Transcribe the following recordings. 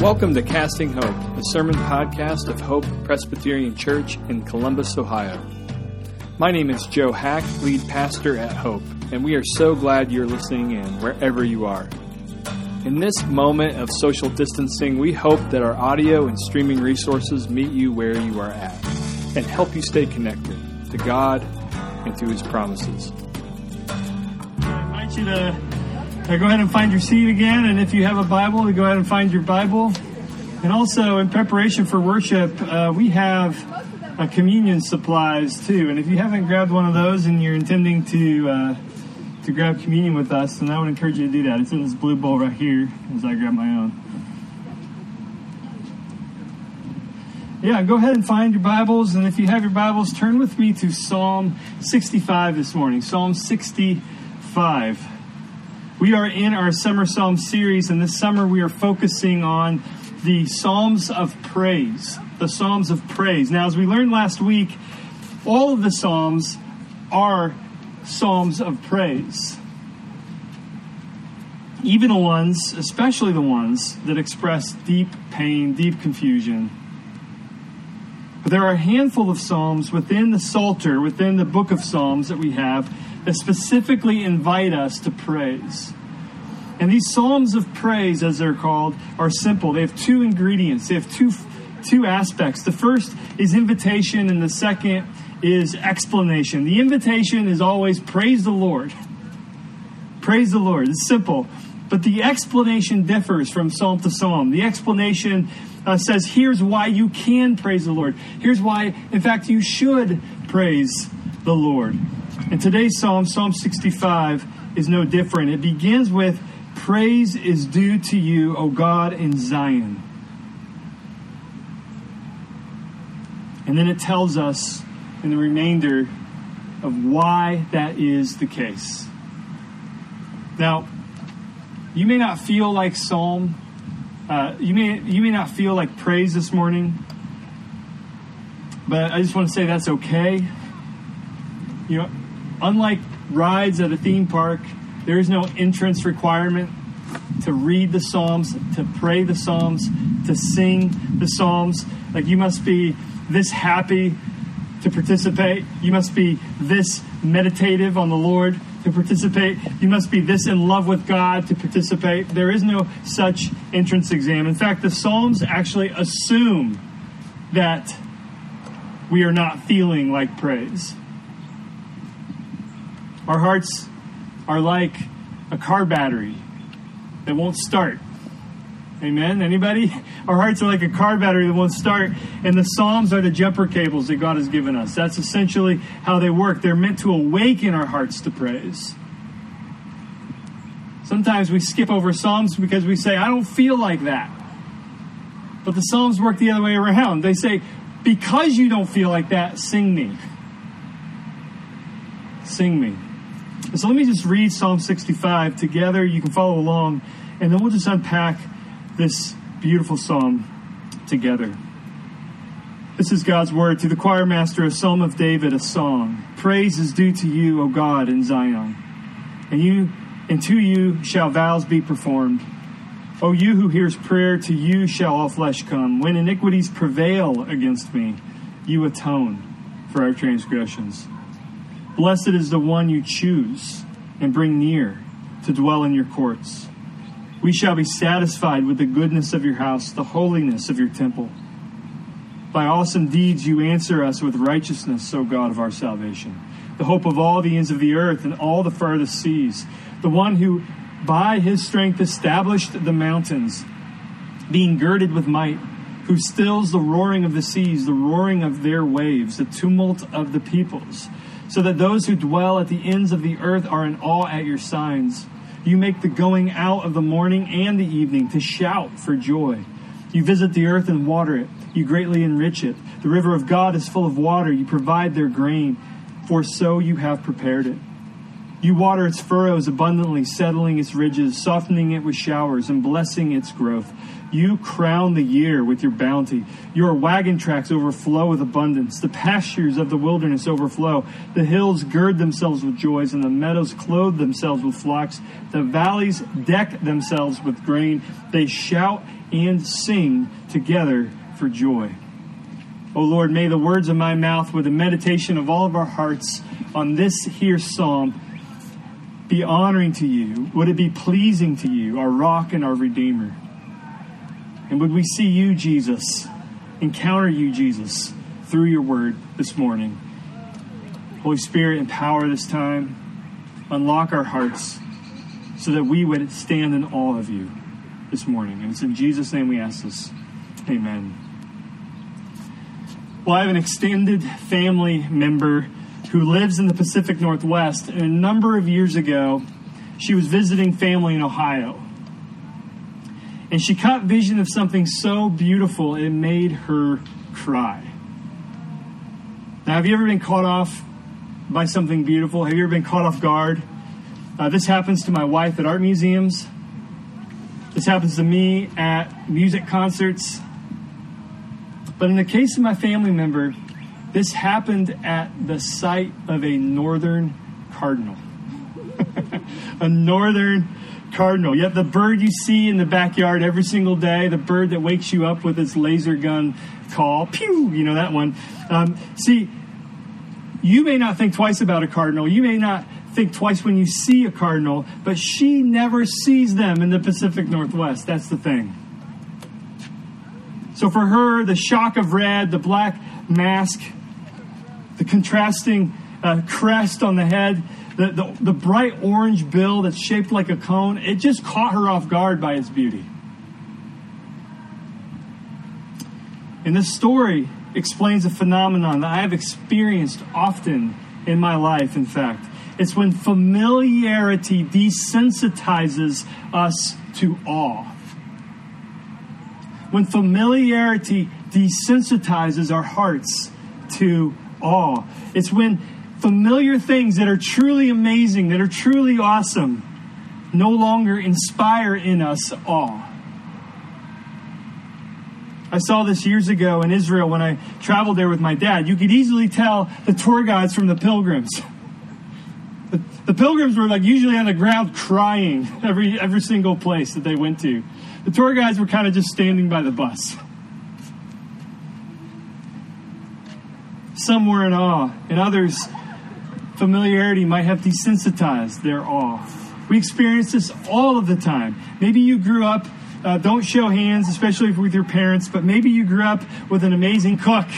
Welcome to Casting Hope, a sermon podcast of Hope Presbyterian Church in Columbus, Ohio. My name is Joe Hack, lead pastor at Hope, and we are so glad you're listening in wherever you are. In this moment of social distancing, we hope that our audio and streaming resources meet you where you are at and help you stay connected to God and to His promises. I invite you to uh, go ahead and find your seat again, and if you have a Bible, go ahead and find your Bible. And also, in preparation for worship, uh, we have uh, communion supplies too. And if you haven't grabbed one of those and you're intending to uh, to grab communion with us, then I would encourage you to do that. It's in this blue bowl right here as I grab my own. Yeah, go ahead and find your Bibles, and if you have your Bibles, turn with me to Psalm 65 this morning. Psalm 65. We are in our summer psalm series, and this summer we are focusing on the Psalms of Praise. The Psalms of Praise. Now, as we learned last week, all of the Psalms are Psalms of Praise. Even the ones, especially the ones that express deep pain, deep confusion. But there are a handful of Psalms within the Psalter, within the book of Psalms that we have, that specifically invite us to praise. And these psalms of praise, as they're called, are simple. They have two ingredients. They have two two aspects. The first is invitation, and the second is explanation. The invitation is always praise the Lord. Praise the Lord. It's simple. But the explanation differs from psalm to psalm. The explanation uh, says, here's why you can praise the Lord. Here's why, in fact, you should praise the Lord. And today's psalm, Psalm 65, is no different. It begins with Praise is due to you, O God, in Zion. And then it tells us in the remainder of why that is the case. Now, you may not feel like psalm, uh, you may you may not feel like praise this morning, but I just want to say that's okay. You know, unlike rides at a theme park, there is no entrance requirement to read the Psalms, to pray the Psalms, to sing the Psalms. Like you must be this happy to participate. You must be this meditative on the Lord to participate. You must be this in love with God to participate. There is no such entrance exam. In fact, the Psalms actually assume that we are not feeling like praise. Our hearts are like a car battery that won't start. Amen. Anybody? Our hearts are like a car battery that won't start, and the Psalms are the jumper cables that God has given us. That's essentially how they work. They're meant to awaken our hearts to praise. Sometimes we skip over Psalms because we say, I don't feel like that. But the Psalms work the other way around. They say, because you don't feel like that, sing me. Sing me. So let me just read Psalm 65 together. You can follow along, and then we'll just unpack this beautiful psalm together. This is God's word to the choir master, a psalm of David, a song. Praise is due to you, O God, in Zion. And you and to you shall vows be performed. O you who hears prayer, to you shall all flesh come. When iniquities prevail against me, you atone for our transgressions. Blessed is the one you choose and bring near to dwell in your courts. We shall be satisfied with the goodness of your house, the holiness of your temple. By awesome deeds you answer us with righteousness, O God of our salvation, the hope of all the ends of the earth and all the farthest seas, the one who by his strength established the mountains, being girded with might, who stills the roaring of the seas, the roaring of their waves, the tumult of the peoples so that those who dwell at the ends of the earth are in awe at your signs. You make the going out of the morning and the evening to shout for joy. You visit the earth and water it. You greatly enrich it. The river of God is full of water. You provide their grain, for so you have prepared it. You water its furrows abundantly, settling its ridges, softening it with showers, and blessing its growth. You crown the year with your bounty. Your wagon tracks overflow with abundance. The pastures of the wilderness overflow. The hills gird themselves with joys, and the meadows clothe themselves with flocks. The valleys deck themselves with grain. They shout and sing together for joy. O Lord, may the words of my mouth, with the meditation of all of our hearts on this here psalm, be honoring to you? Would it be pleasing to you, our rock and our redeemer? And would we see you, Jesus, encounter you, Jesus, through your word this morning? Holy Spirit, empower this time, unlock our hearts so that we would stand in awe of you this morning. And it's in Jesus' name we ask this. Amen. Well, I have an extended family member who lives in the Pacific Northwest, and a number of years ago, she was visiting family in Ohio. And she caught vision of something so beautiful it made her cry. Now, have you ever been caught off by something beautiful? Have you ever been caught off guard? Uh, this happens to my wife at art museums. This happens to me at music concerts. But in the case of my family member, this happened at the site of a northern cardinal. a northern cardinal. Yet the bird you see in the backyard every single day, the bird that wakes you up with its laser gun call, pew, you know that one. Um, see, you may not think twice about a cardinal. You may not think twice when you see a cardinal, but she never sees them in the Pacific Northwest. That's the thing. So for her, the shock of red, the black mask, contrasting uh, crest on the head, the, the, the bright orange bill that's shaped like a cone, it just caught her off guard by its beauty. And this story explains a phenomenon that I have experienced often in my life, in fact. It's when familiarity desensitizes us to awe when familiarity desensitizes our hearts to awe. It's when familiar things that are truly amazing, that are truly awesome, no longer inspire in us awe. I saw this years ago in Israel when I traveled there with my dad. You could easily tell the tour guides from the pilgrims. The, the pilgrims were like usually on the ground crying every every single place that they went to. The tour guides were kind of just standing by the bus. Some were in awe, and others, familiarity might have desensitized their awe. We experience this all of the time. Maybe you grew up, uh, don't show hands, especially with your parents, but maybe you grew up with an amazing cook.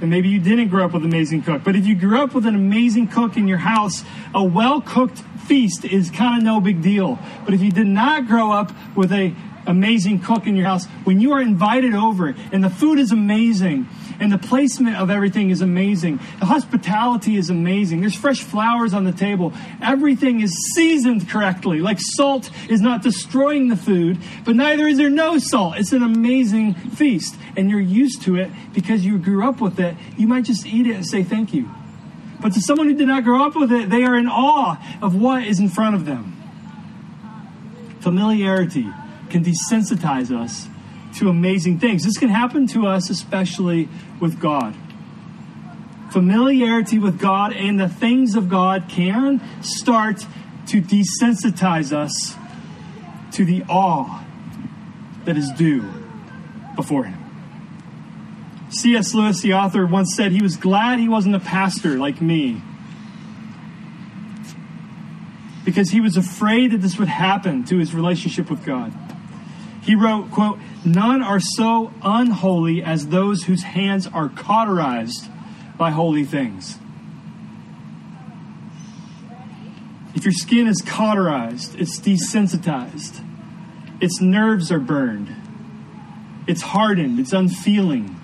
And maybe you didn't grow up with an amazing cook. But if you grew up with an amazing cook in your house, a well cooked feast is kind of no big deal. But if you did not grow up with a amazing cook in your house, when you are invited over and the food is amazing and the placement of everything is amazing, the hospitality is amazing, there's fresh flowers on the table, everything is seasoned correctly. Like salt is not destroying the food, but neither is there no salt. It's an amazing feast and you're used to it because you grew up with it. You might just eat it and say thank you. But to someone who did not grow up with it, they are in awe of what is in front of them. Familiarity can desensitize us to amazing things. This can happen to us, especially with God. Familiarity with God and the things of God can start to desensitize us to the awe that is due before Him. C.S. Lewis, the author, once said he was glad he wasn't a pastor like me because he was afraid that this would happen to his relationship with God. He wrote, quote, None are so unholy as those whose hands are cauterized by holy things. If your skin is cauterized, it's desensitized, its nerves are burned, it's hardened, it's unfeeling.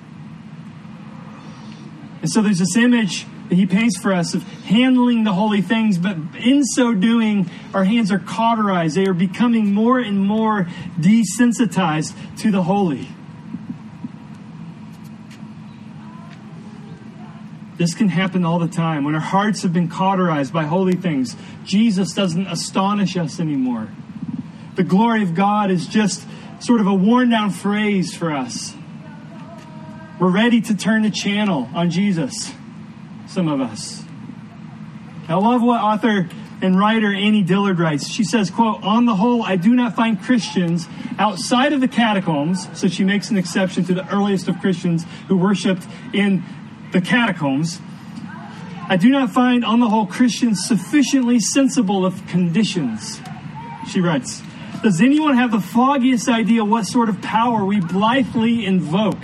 And so there's this image he pays for us of handling the holy things, but in so doing, our hands are cauterized. They are becoming more and more desensitized to the holy. This can happen all the time. When our hearts have been cauterized by holy things, Jesus doesn't astonish us anymore. The glory of God is just sort of a worn down phrase for us. We're ready to turn the channel on Jesus, some of us. I love what author and writer Annie Dillard writes. She says, quote, on the whole, I do not find Christians outside of the catacombs, so she makes an exception to the earliest of Christians who worshiped in the catacombs. I do not find, on the whole, Christians sufficiently sensible of conditions. She writes, Does anyone have the foggiest idea what sort of power we blithely invoke?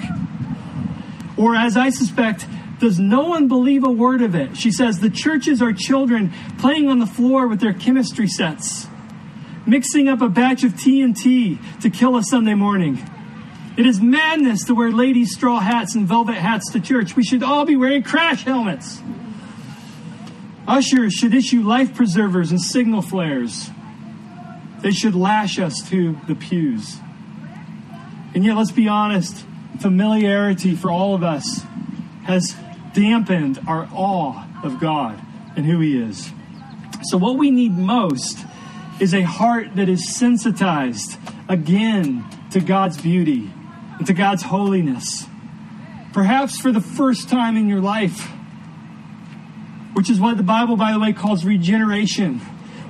Or, as I suspect, does no one believe a word of it? She says, The churches are children playing on the floor with their chemistry sets, mixing up a batch of TNT to kill a Sunday morning. It is madness to wear ladies' straw hats and velvet hats to church. We should all be wearing crash helmets. Ushers should issue life preservers and signal flares. They should lash us to the pews. And yet, let's be honest, familiarity for all of us has dampened our awe of God and who He is. So, what we need most is a heart that is sensitized again to God's beauty and to God's holiness. Perhaps for the first time in your life, which is what the Bible, by the way, calls regeneration.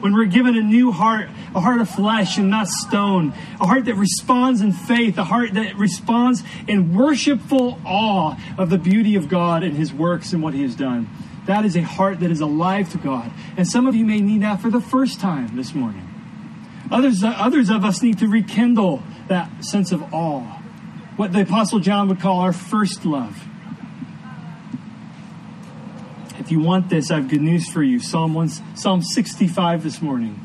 When we're given a new heart, a heart of flesh and not stone, a heart that responds in faith, a heart that responds in worshipful awe of the beauty of God and His works and what He has done. That is a heart that is alive to God. And some of you may need that for the first time this morning. Others, others of us need to rekindle that sense of awe, what the Apostle John would call our first love. If you want this, I have good news for you. Psalm 1, Psalm 65 this morning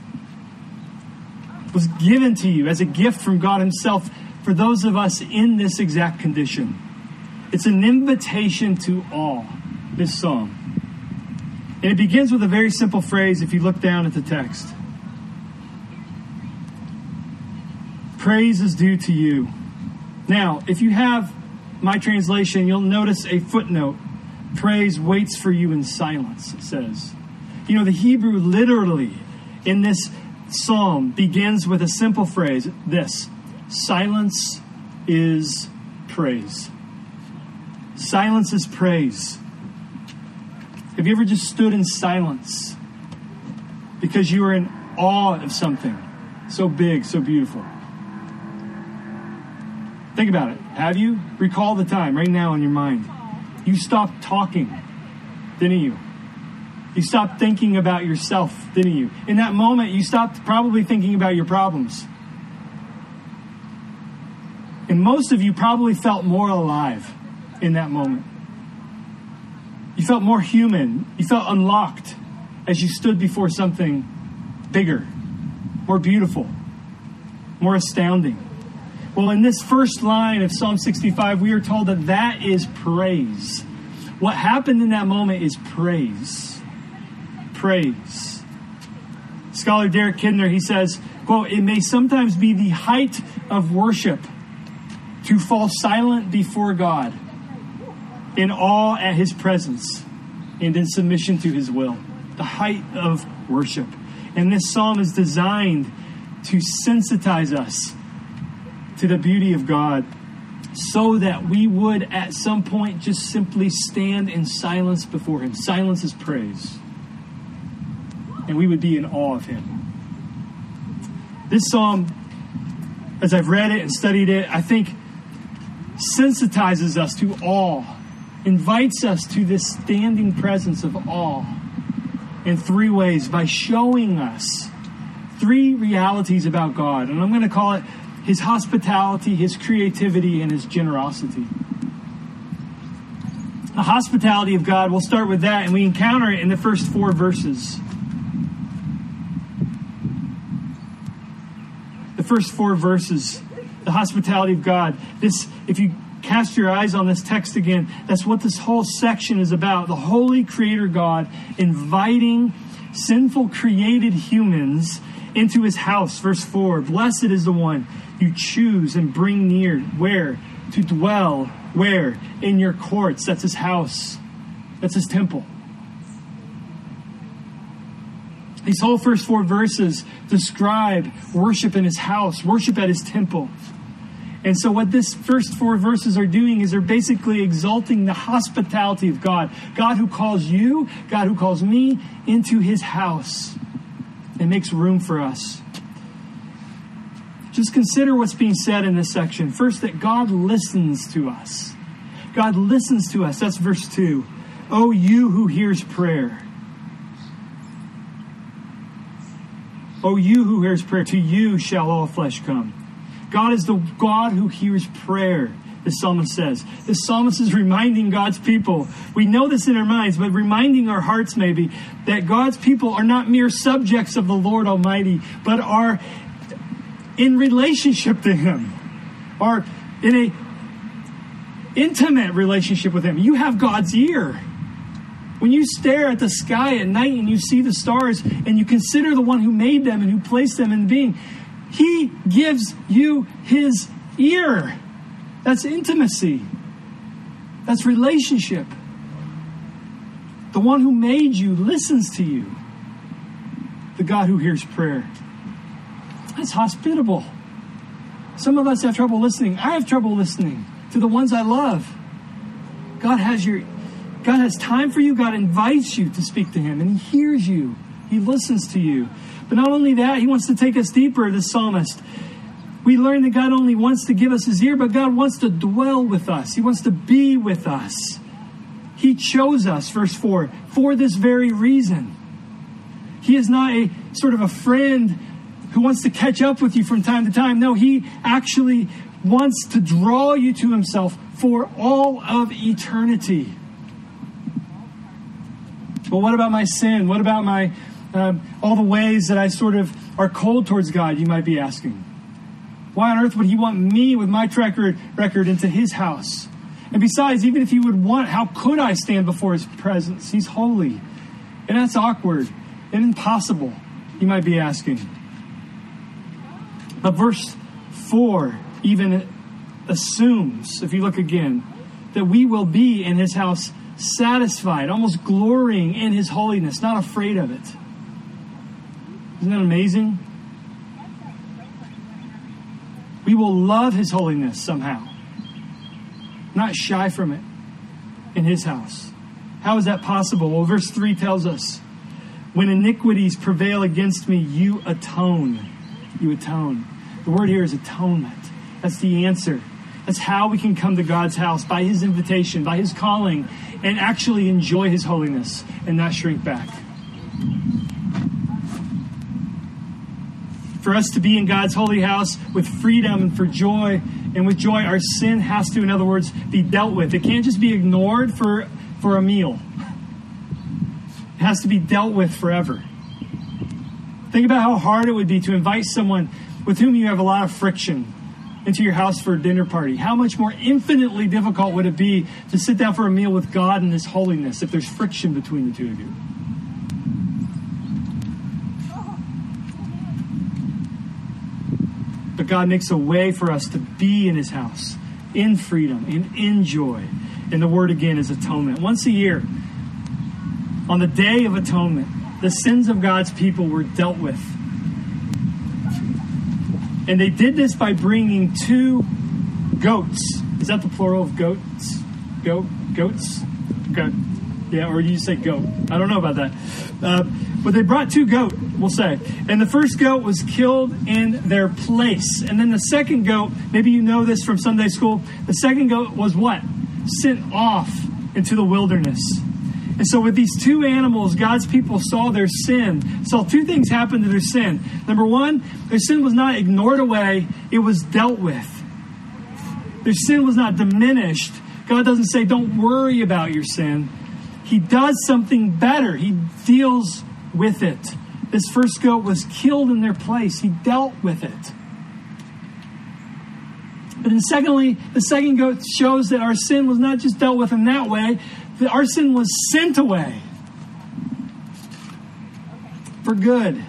was given to you as a gift from God Himself for those of us in this exact condition. It's an invitation to all, this psalm. And it begins with a very simple phrase if you look down at the text Praise is due to you. Now, if you have my translation, you'll notice a footnote Praise waits for you in silence, it says. You know, the Hebrew literally in this psalm begins with a simple phrase this silence is praise. Silence is praise. Have you ever just stood in silence because you were in awe of something so big, so beautiful? Think about it. Have you? Recall the time right now in your mind. You stopped talking, didn't you? You stopped thinking about yourself, didn't you? In that moment, you stopped probably thinking about your problems. And most of you probably felt more alive in that moment. You felt more human. You felt unlocked as you stood before something bigger, more beautiful, more astounding. Well, in this first line of Psalm 65, we are told that that is praise. What happened in that moment is praise. Praise. Scholar Derek Kidner, he says, quote, it may sometimes be the height of worship to fall silent before God in awe at his presence and in submission to his will. The height of worship. And this psalm is designed to sensitize us to the beauty of God so that we would at some point just simply stand in silence before Him. Silence is praise. And we would be in awe of Him. This psalm, as I've read it and studied it, I think sensitizes us to awe, invites us to this standing presence of awe in three ways by showing us three realities about God. And I'm going to call it his hospitality, his creativity, and his generosity. The hospitality of God, we'll start with that, and we encounter it in the first four verses. The first four verses, the hospitality of God. This, if you cast your eyes on this text again, that's what this whole section is about. The holy creator God inviting sinful created humans into his house. Verse 4 Blessed is the one you choose and bring near. Where? To dwell. Where? In your courts. That's his house. That's his temple. These whole first four verses describe worship in his house, worship at his temple. And so, what this first four verses are doing is they're basically exalting the hospitality of God. God who calls you, God who calls me into his house and makes room for us. Just consider what's being said in this section. First, that God listens to us. God listens to us. That's verse 2. Oh, you who hears prayer. Oh, you who hears prayer, to you shall all flesh come. God is the God who hears prayer, the psalmist says. The psalmist is reminding God's people. We know this in our minds, but reminding our hearts maybe that God's people are not mere subjects of the Lord Almighty, but are in relationship to Him, are in a intimate relationship with Him. You have God's ear. When you stare at the sky at night and you see the stars and you consider the one who made them and who placed them in being, he gives you his ear. That's intimacy. That's relationship. The one who made you listens to you. The God who hears prayer. That's hospitable. Some of us have trouble listening. I have trouble listening to the ones I love. God has your God has time for you. God invites you to speak to him and he hears you. He listens to you. But not only that, he wants to take us deeper, the psalmist. We learn that God only wants to give us his ear, but God wants to dwell with us. He wants to be with us. He chose us, verse 4, for this very reason. He is not a sort of a friend who wants to catch up with you from time to time. No, he actually wants to draw you to himself for all of eternity. But what about my sin? What about my um, all the ways that I sort of are cold towards God, you might be asking. Why on earth would He want me with my track record into His house? And besides, even if He would want, how could I stand before His presence? He's holy. And that's awkward and impossible, you might be asking. But verse 4 even assumes, if you look again, that we will be in His house satisfied, almost glorying in His holiness, not afraid of it. Isn't that amazing? We will love His holiness somehow, not shy from it in His house. How is that possible? Well, verse 3 tells us when iniquities prevail against me, you atone. You atone. The word here is atonement. That's the answer. That's how we can come to God's house by His invitation, by His calling, and actually enjoy His holiness and not shrink back. For us to be in God's holy house with freedom and for joy. And with joy, our sin has to, in other words, be dealt with. It can't just be ignored for, for a meal, it has to be dealt with forever. Think about how hard it would be to invite someone with whom you have a lot of friction into your house for a dinner party. How much more infinitely difficult would it be to sit down for a meal with God in His holiness if there's friction between the two of you? God makes a way for us to be in His house in freedom and in joy. And the word again is atonement. Once a year, on the day of atonement, the sins of God's people were dealt with. And they did this by bringing two goats. Is that the plural of goats? Goat? Goats? Okay. Yeah, or you say goat. I don't know about that. Uh, but they brought two goat, we'll say. And the first goat was killed in their place. And then the second goat, maybe you know this from Sunday school, the second goat was what? Sent off into the wilderness. And so, with these two animals, God's people saw their sin, saw two things happen to their sin. Number one, their sin was not ignored away, it was dealt with. Their sin was not diminished. God doesn't say, don't worry about your sin. He does something better. He deals with it. This first goat was killed in their place, he dealt with it. But then, secondly, the second goat shows that our sin was not just dealt with in that way, that our sin was sent away for good.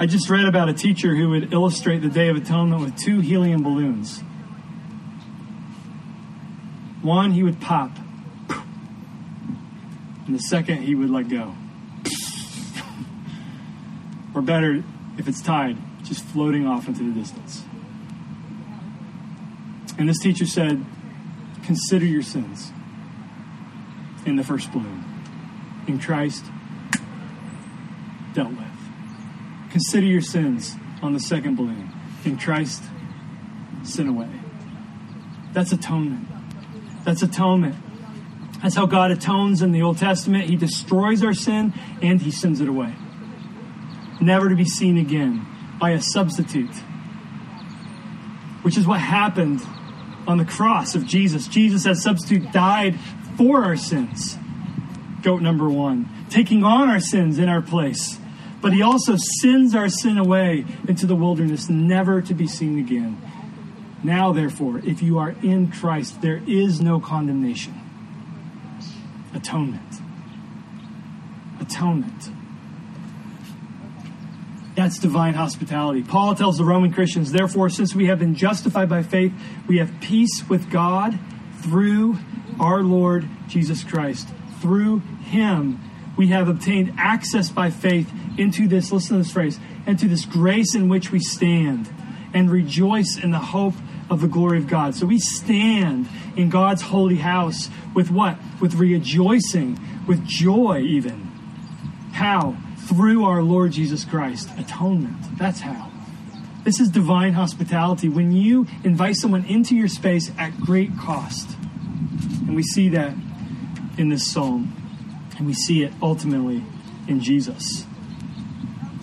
I just read about a teacher who would illustrate the Day of Atonement with two helium balloons One, he would pop. And the second, he would let go. or better, if it's tied, just floating off into the distance. And this teacher said, Consider your sins in the first balloon. In Christ, dealt with. Consider your sins on the second balloon. In Christ, sin away. That's atonement. That's atonement. That's how God atones in the Old Testament. He destroys our sin and he sends it away. Never to be seen again by a substitute. Which is what happened on the cross of Jesus. Jesus, as substitute, died for our sins. Goat number one, taking on our sins in our place. But he also sends our sin away into the wilderness, never to be seen again. Now, therefore, if you are in Christ, there is no condemnation. Atonement. Atonement. That's divine hospitality. Paul tells the Roman Christians, therefore, since we have been justified by faith, we have peace with God through our Lord Jesus Christ. Through him, we have obtained access by faith into this, listen to this phrase, into this grace in which we stand and rejoice in the hope of the glory of God. So we stand in God's holy house with what? With rejoicing, with joy, even. How? Through our Lord Jesus Christ. Atonement. That's how. This is divine hospitality when you invite someone into your space at great cost. And we see that in this psalm. And we see it ultimately in Jesus.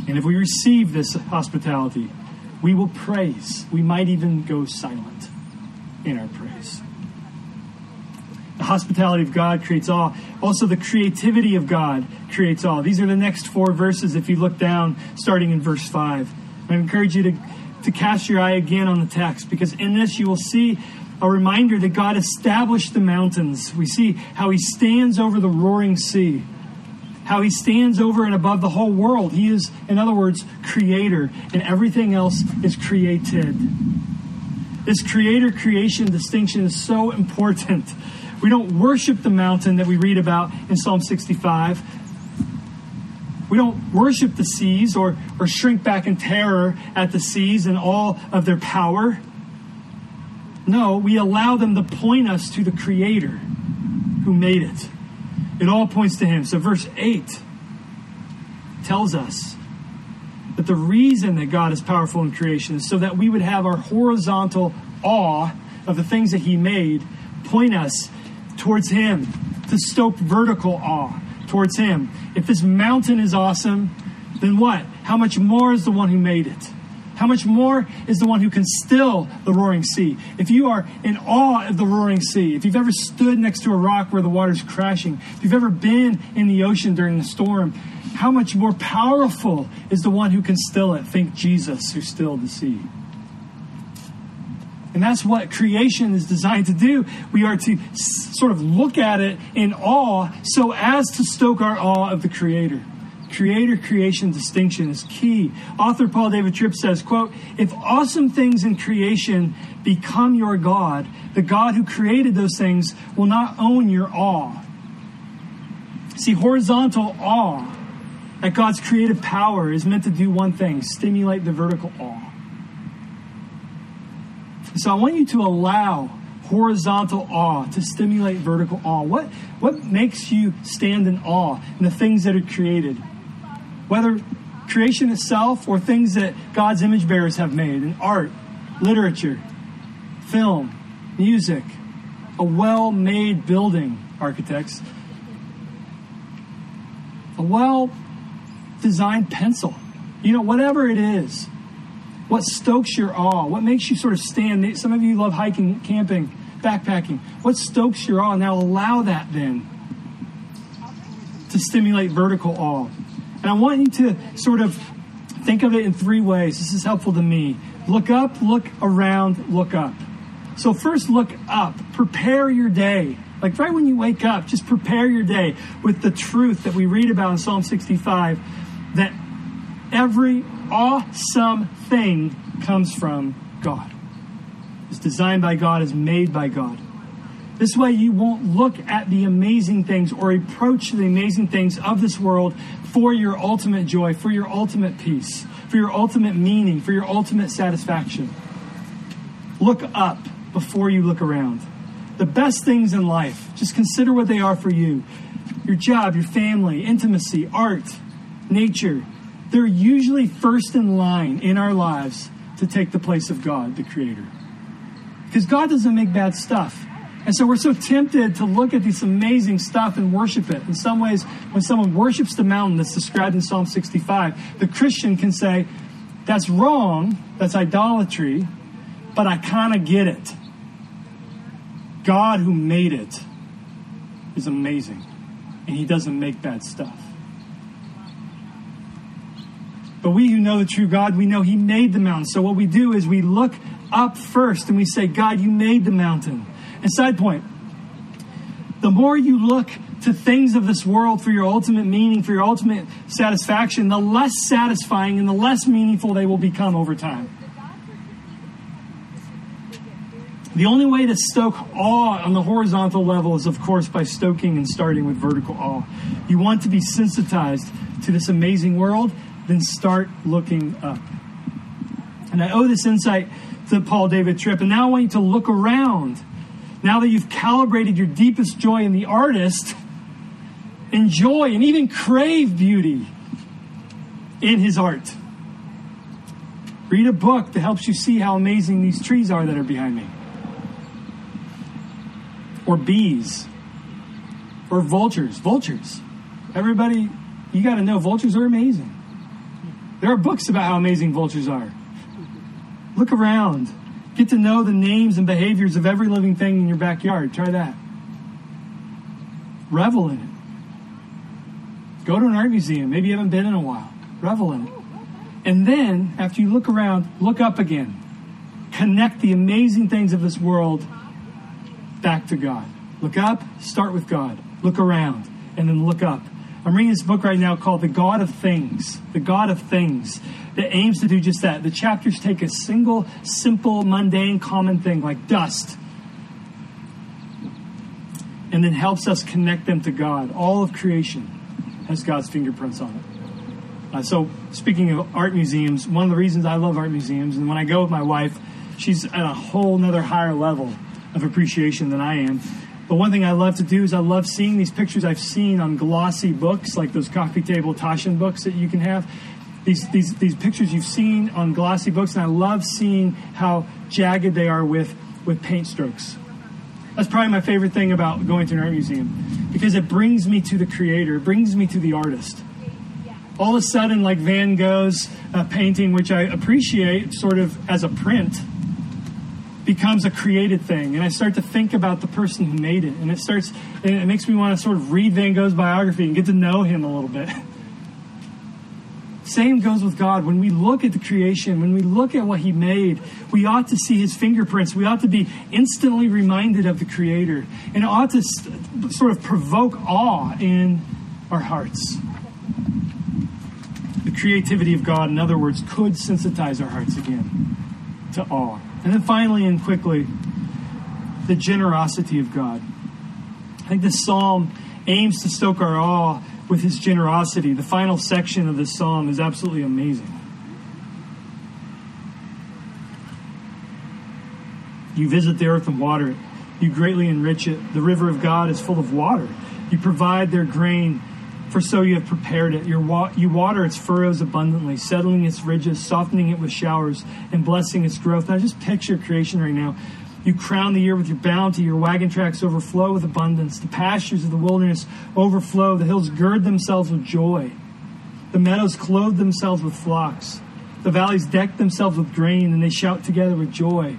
And if we receive this hospitality, we will praise. We might even go silent in our praise. The hospitality of God creates awe. Also, the creativity of God creates awe. These are the next four verses if you look down, starting in verse 5. I encourage you to, to cast your eye again on the text because in this you will see a reminder that God established the mountains. We see how he stands over the roaring sea, how he stands over and above the whole world. He is, in other words, creator, and everything else is created. This creator creation distinction is so important. We don't worship the mountain that we read about in Psalm 65. We don't worship the seas or, or shrink back in terror at the seas and all of their power. No, we allow them to point us to the Creator who made it. It all points to Him. So, verse 8 tells us that the reason that God is powerful in creation is so that we would have our horizontal awe of the things that He made point us towards Him, to stoke vertical awe towards Him. If this mountain is awesome, then what? How much more is the one who made it? How much more is the one who can still the roaring sea? If you are in awe of the roaring sea, if you've ever stood next to a rock where the water's crashing, if you've ever been in the ocean during a storm, how much more powerful is the one who can still it? Think Jesus who stilled the sea. And that's what creation is designed to do. We are to sort of look at it in awe so as to stoke our awe of the Creator. Creator creation distinction is key. Author Paul David Tripp says, quote, if awesome things in creation become your God, the God who created those things will not own your awe. See, horizontal awe at God's creative power is meant to do one thing stimulate the vertical awe. So I want you to allow horizontal awe to stimulate vertical awe. What, what makes you stand in awe in the things that are created? Whether creation itself or things that God's image bearers have made in art, literature, film, music, a well made building, architects, a well designed pencil, you know, whatever it is. What stokes your awe? What makes you sort of stand? Some of you love hiking, camping, backpacking. What stokes your awe? Now allow that then to stimulate vertical awe. And I want you to sort of think of it in three ways. This is helpful to me. Look up, look around, look up. So, first, look up. Prepare your day. Like right when you wake up, just prepare your day with the truth that we read about in Psalm 65 that every awesome thing comes from God. It's designed by God, is made by God. This way, you won't look at the amazing things or approach the amazing things of this world for your ultimate joy, for your ultimate peace, for your ultimate meaning, for your ultimate satisfaction. Look up before you look around. The best things in life, just consider what they are for you your job, your family, intimacy, art, nature. They're usually first in line in our lives to take the place of God, the Creator. Because God doesn't make bad stuff. And so we're so tempted to look at this amazing stuff and worship it. In some ways, when someone worships the mountain that's described in Psalm 65, the Christian can say, that's wrong, that's idolatry, but I kind of get it. God who made it is amazing, and He doesn't make bad stuff. But we who know the true God, we know He made the mountain. So what we do is we look up first and we say, God, you made the mountain. And side point, the more you look to things of this world for your ultimate meaning, for your ultimate satisfaction, the less satisfying and the less meaningful they will become over time. The only way to stoke awe on the horizontal level is, of course, by stoking and starting with vertical awe. You want to be sensitized to this amazing world, then start looking up. And I owe this insight to Paul David Tripp. And now I want you to look around. Now that you've calibrated your deepest joy in the artist, enjoy and even crave beauty in his art. Read a book that helps you see how amazing these trees are that are behind me or bees or vultures. Vultures. Everybody, you got to know vultures are amazing. There are books about how amazing vultures are. Look around. Get to know the names and behaviors of every living thing in your backyard. Try that. Revel in it. Go to an art museum. Maybe you haven't been in a while. Revel in it. And then, after you look around, look up again. Connect the amazing things of this world back to God. Look up, start with God. Look around, and then look up. I'm reading this book right now called The God of Things. The God of Things that aims to do just that. The chapters take a single, simple, mundane, common thing like dust and then helps us connect them to God. All of creation has God's fingerprints on it. Uh, so, speaking of art museums, one of the reasons I love art museums, and when I go with my wife, she's at a whole nother higher level of appreciation than I am. But one thing I love to do is I love seeing these pictures I've seen on glossy books, like those coffee table Taschen books that you can have. These, these, these pictures you've seen on glossy books, and I love seeing how jagged they are with, with paint strokes. That's probably my favorite thing about going to an art museum because it brings me to the creator, it brings me to the artist. All of a sudden, like Van Gogh's uh, painting, which I appreciate sort of as a print, becomes a created thing and i start to think about the person who made it and it starts and it makes me want to sort of read van gogh's biography and get to know him a little bit same goes with god. When we look at the creation when we look at what he made we ought to see his fingerprints. We ought to be instantly reminded of the creator and it ought to sort of provoke awe in our hearts. The creativity of god in other words could sensitize our hearts again to awe. And then finally and quickly, the generosity of God. I think this psalm aims to stoke our awe with his generosity. The final section of this psalm is absolutely amazing. You visit the earth and water it. You greatly enrich it. The river of God is full of water. You provide their grain for so you have prepared it. You water its furrows abundantly, settling its ridges, softening it with showers, and blessing its growth. Now just picture creation right now. You crown the year with your bounty. Your wagon tracks overflow with abundance. The pastures of the wilderness overflow. The hills gird themselves with joy. The meadows clothe themselves with flocks. The valleys deck themselves with grain, and they shout together with joy.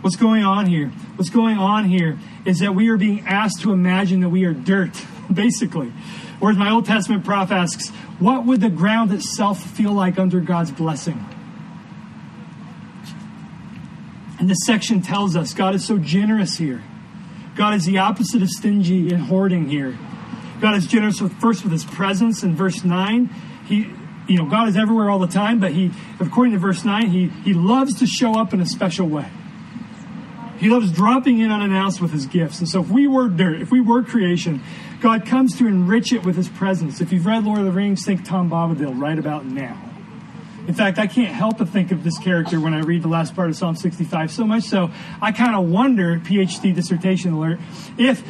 What's going on here? What's going on here is that we are being asked to imagine that we are dirt basically. Whereas my Old Testament prof asks, what would the ground itself feel like under God's blessing? And this section tells us God is so generous here. God is the opposite of stingy and hoarding here. God is generous with, first with his presence in verse 9. He you know, God is everywhere all the time, but he according to verse 9, he he loves to show up in a special way. He loves dropping in unannounced with his gifts. And so if we were dirt, if we were creation, God comes to enrich it with his presence. If you've read Lord of the Rings, think Tom Bombadil right about now. In fact, I can't help but think of this character when I read the last part of Psalm 65, so much so I kind of wonder, PhD dissertation alert, if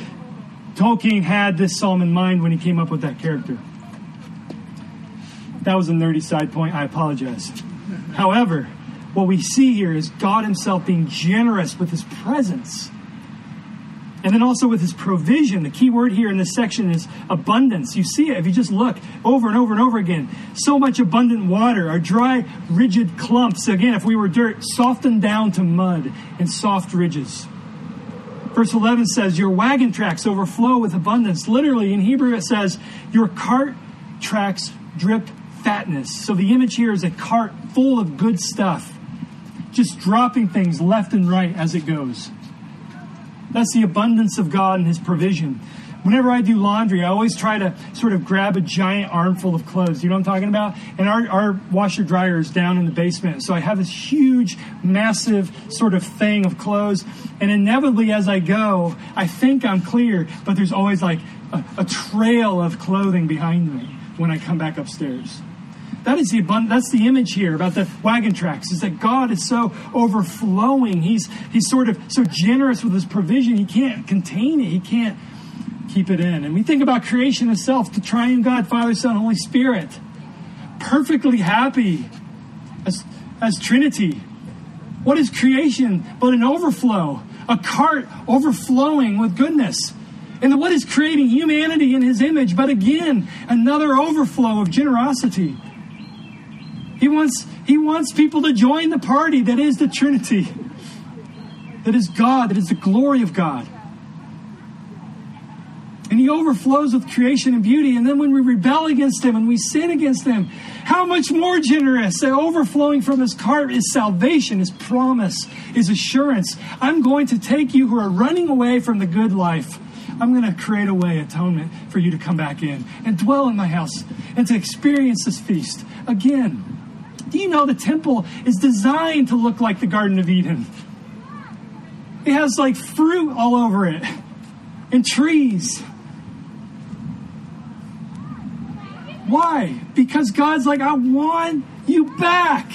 Tolkien had this psalm in mind when he came up with that character. That was a nerdy side point. I apologize. However, what we see here is God Himself being generous with His presence. And then also with his provision. The key word here in this section is abundance. You see it if you just look over and over and over again. So much abundant water, our dry, rigid clumps. Again, if we were dirt, softened down to mud and soft ridges. Verse 11 says, Your wagon tracks overflow with abundance. Literally, in Hebrew, it says, Your cart tracks drip fatness. So the image here is a cart full of good stuff, just dropping things left and right as it goes. That's the abundance of God and His provision. Whenever I do laundry, I always try to sort of grab a giant armful of clothes. You know what I'm talking about? And our, our washer dryer is down in the basement. So I have this huge, massive sort of thing of clothes. And inevitably, as I go, I think I'm clear, but there's always like a, a trail of clothing behind me when I come back upstairs. That is the abundant, that's the image here about the wagon tracks, is that God is so overflowing. He's he's sort of so generous with his provision, he can't contain it, he can't keep it in. And we think about creation itself, the triune God, Father, Son, Holy Spirit, perfectly happy as, as Trinity. What is creation but an overflow? A cart overflowing with goodness. And what is creating humanity in his image? But again, another overflow of generosity. He wants, he wants people to join the party that is the Trinity, that is God, that is the glory of God. And he overflows with creation and beauty. And then when we rebel against him and we sin against him, how much more generous? The overflowing from his cart is salvation, his promise, his assurance. I'm going to take you who are running away from the good life. I'm going to create a way, atonement, for you to come back in and dwell in my house and to experience this feast again. Do you know the temple is designed to look like the Garden of Eden? It has like fruit all over it and trees. Why? Because God's like, I want you back.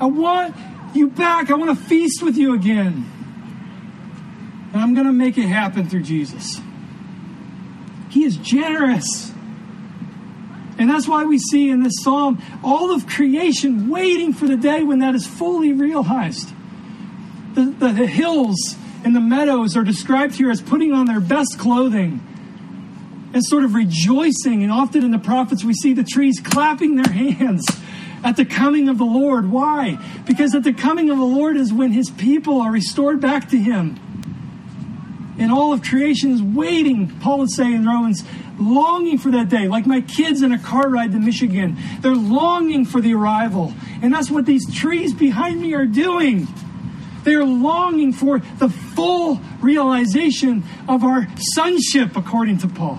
I want you back. I want to feast with you again. And I'm going to make it happen through Jesus. He is generous. And that's why we see in this psalm all of creation waiting for the day when that is fully realized. The, the, the hills and the meadows are described here as putting on their best clothing and sort of rejoicing. And often in the prophets, we see the trees clapping their hands at the coming of the Lord. Why? Because at the coming of the Lord is when his people are restored back to him. And all of creation is waiting, Paul is saying in Romans, longing for that day, like my kids in a car ride to Michigan. They're longing for the arrival. And that's what these trees behind me are doing. They're longing for the full realization of our sonship, according to Paul.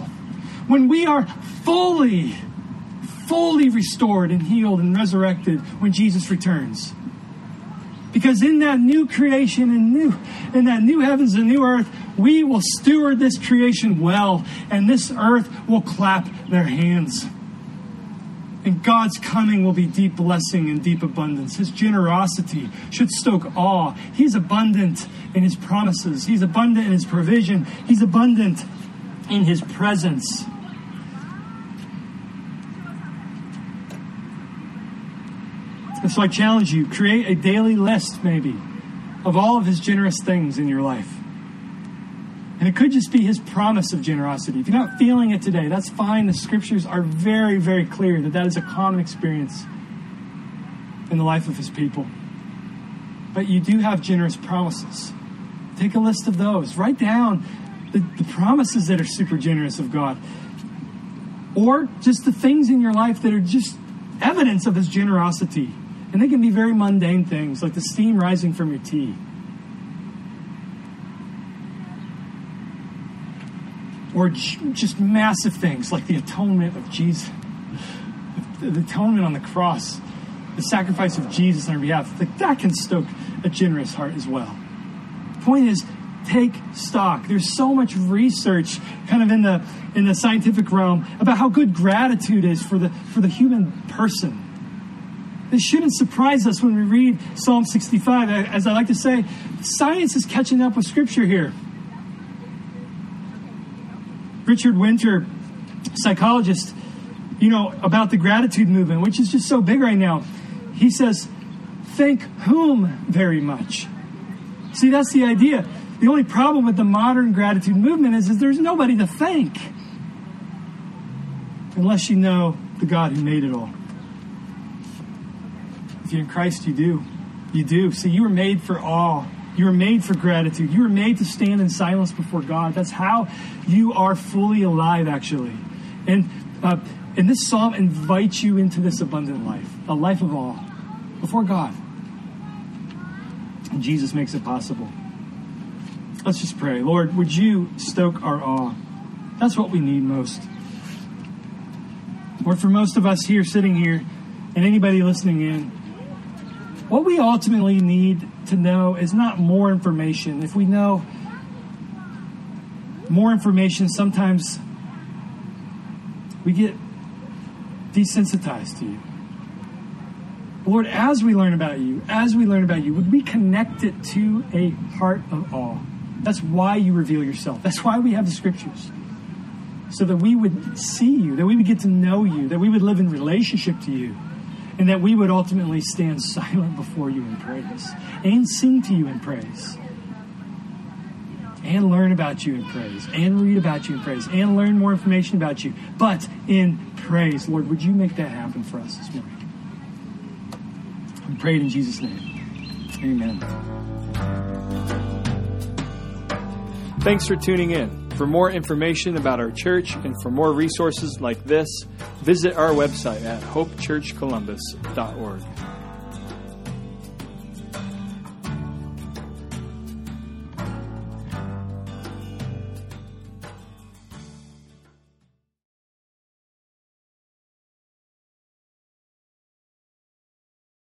When we are fully, fully restored and healed and resurrected when Jesus returns. Because in that new creation and new in that new heavens and new earth, we will steward this creation well, and this earth will clap their hands. And God's coming will be deep blessing and deep abundance. His generosity should stoke awe. He's abundant in his promises. He's abundant in his provision. He's abundant in his presence. So I challenge you create a daily list, maybe, of all of his generous things in your life. And it could just be his promise of generosity. If you're not feeling it today, that's fine. The scriptures are very, very clear that that is a common experience in the life of his people. But you do have generous promises. Take a list of those. Write down the, the promises that are super generous of God. Or just the things in your life that are just evidence of his generosity. And they can be very mundane things, like the steam rising from your tea. Or just massive things like the atonement of Jesus, the atonement on the cross, the sacrifice of Jesus on our behalf. Like that can stoke a generous heart as well. point is, take stock. There's so much research kind of in the in the scientific realm about how good gratitude is for the for the human person. This shouldn't surprise us when we read Psalm 65. As I like to say, science is catching up with scripture here. Richard Winter, psychologist, you know, about the gratitude movement, which is just so big right now. He says, thank whom very much? See, that's the idea. The only problem with the modern gratitude movement is, is there's nobody to thank unless you know the God who made it all. You're in Christ, you do. You do. See, you were made for awe. You were made for gratitude. You were made to stand in silence before God. That's how you are fully alive, actually. And uh, and this psalm invites you into this abundant life, a life of awe before God. And Jesus makes it possible. Let's just pray. Lord, would you stoke our awe? That's what we need most. Lord, for most of us here, sitting here, and anybody listening in, what we ultimately need to know is not more information. If we know more information, sometimes we get desensitized to you. Lord, as we learn about you, as we learn about you, would we connect it to a heart of awe? That's why you reveal yourself. That's why we have the scriptures. So that we would see you, that we would get to know you, that we would live in relationship to you, and that we would ultimately stand silent before you in praise and sing to you in praise and learn about you in praise and read about you in praise and learn more information about you, but in praise. Lord, would you make that happen for us this morning? We pray it in Jesus' name. Amen. Thanks for tuning in. For more information about our church and for more resources like this, visit our website at hopechurchcolumbus.org.